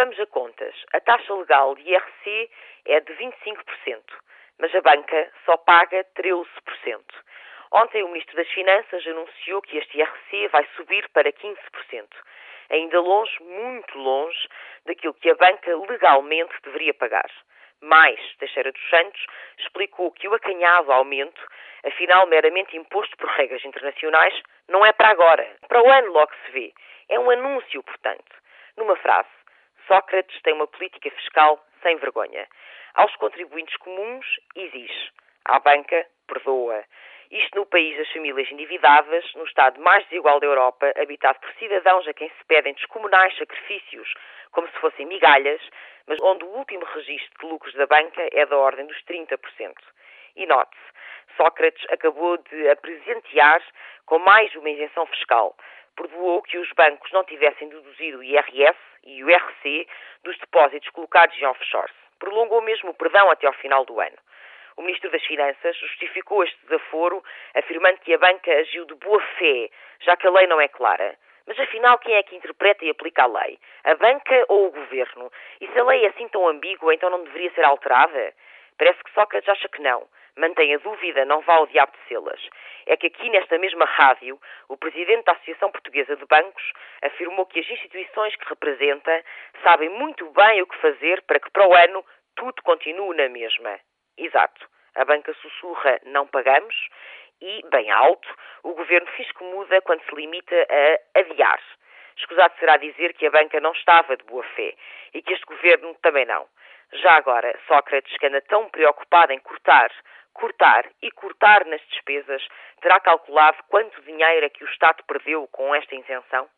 Vamos a contas. A taxa legal de IRC é de 25%, mas a banca só paga 13%. Ontem o Ministro das Finanças anunciou que este IRC vai subir para 15%. Ainda longe, muito longe, daquilo que a banca legalmente deveria pagar. Mais, Teixeira dos Santos explicou que o acanhado aumento, afinal meramente imposto por regras internacionais, não é para agora. Para o ano logo se vê. É um anúncio, portanto. Numa frase, Sócrates tem uma política fiscal sem vergonha. Aos contribuintes comuns, exige. À banca, perdoa. Isto no país das famílias endividadas, no estado mais desigual da Europa, habitado por cidadãos a quem se pedem descomunais sacrifícios, como se fossem migalhas, mas onde o último registro de lucros da banca é da ordem dos 30%. E note-se, Sócrates acabou de apresentear com mais uma isenção fiscal. Perdoou que os bancos não tivessem deduzido o IRS e o IRC dos depósitos colocados em offshores. Prolongou mesmo o perdão até ao final do ano. O Ministro das Finanças justificou este desaforo, afirmando que a banca agiu de boa fé, já que a lei não é clara. Mas afinal, quem é que interpreta e aplica a lei? A banca ou o governo? E se a lei é assim tão ambígua, então não deveria ser alterada? Parece que Sócrates acha que não. Mantém a dúvida, não vá ao diabo de selas. É que aqui nesta mesma rádio, o presidente da Associação Portuguesa de Bancos afirmou que as instituições que representa sabem muito bem o que fazer para que para o ano tudo continue na mesma. Exato. A banca sussurra não pagamos e, bem alto, o governo fisco muda quando se limita a adiar. Escusado será dizer que a banca não estava de boa fé e que este governo também não. Já agora, Sócrates, que anda tão preocupado em cortar, cortar e cortar nas despesas, terá calculado quanto dinheiro é que o Estado perdeu com esta isenção?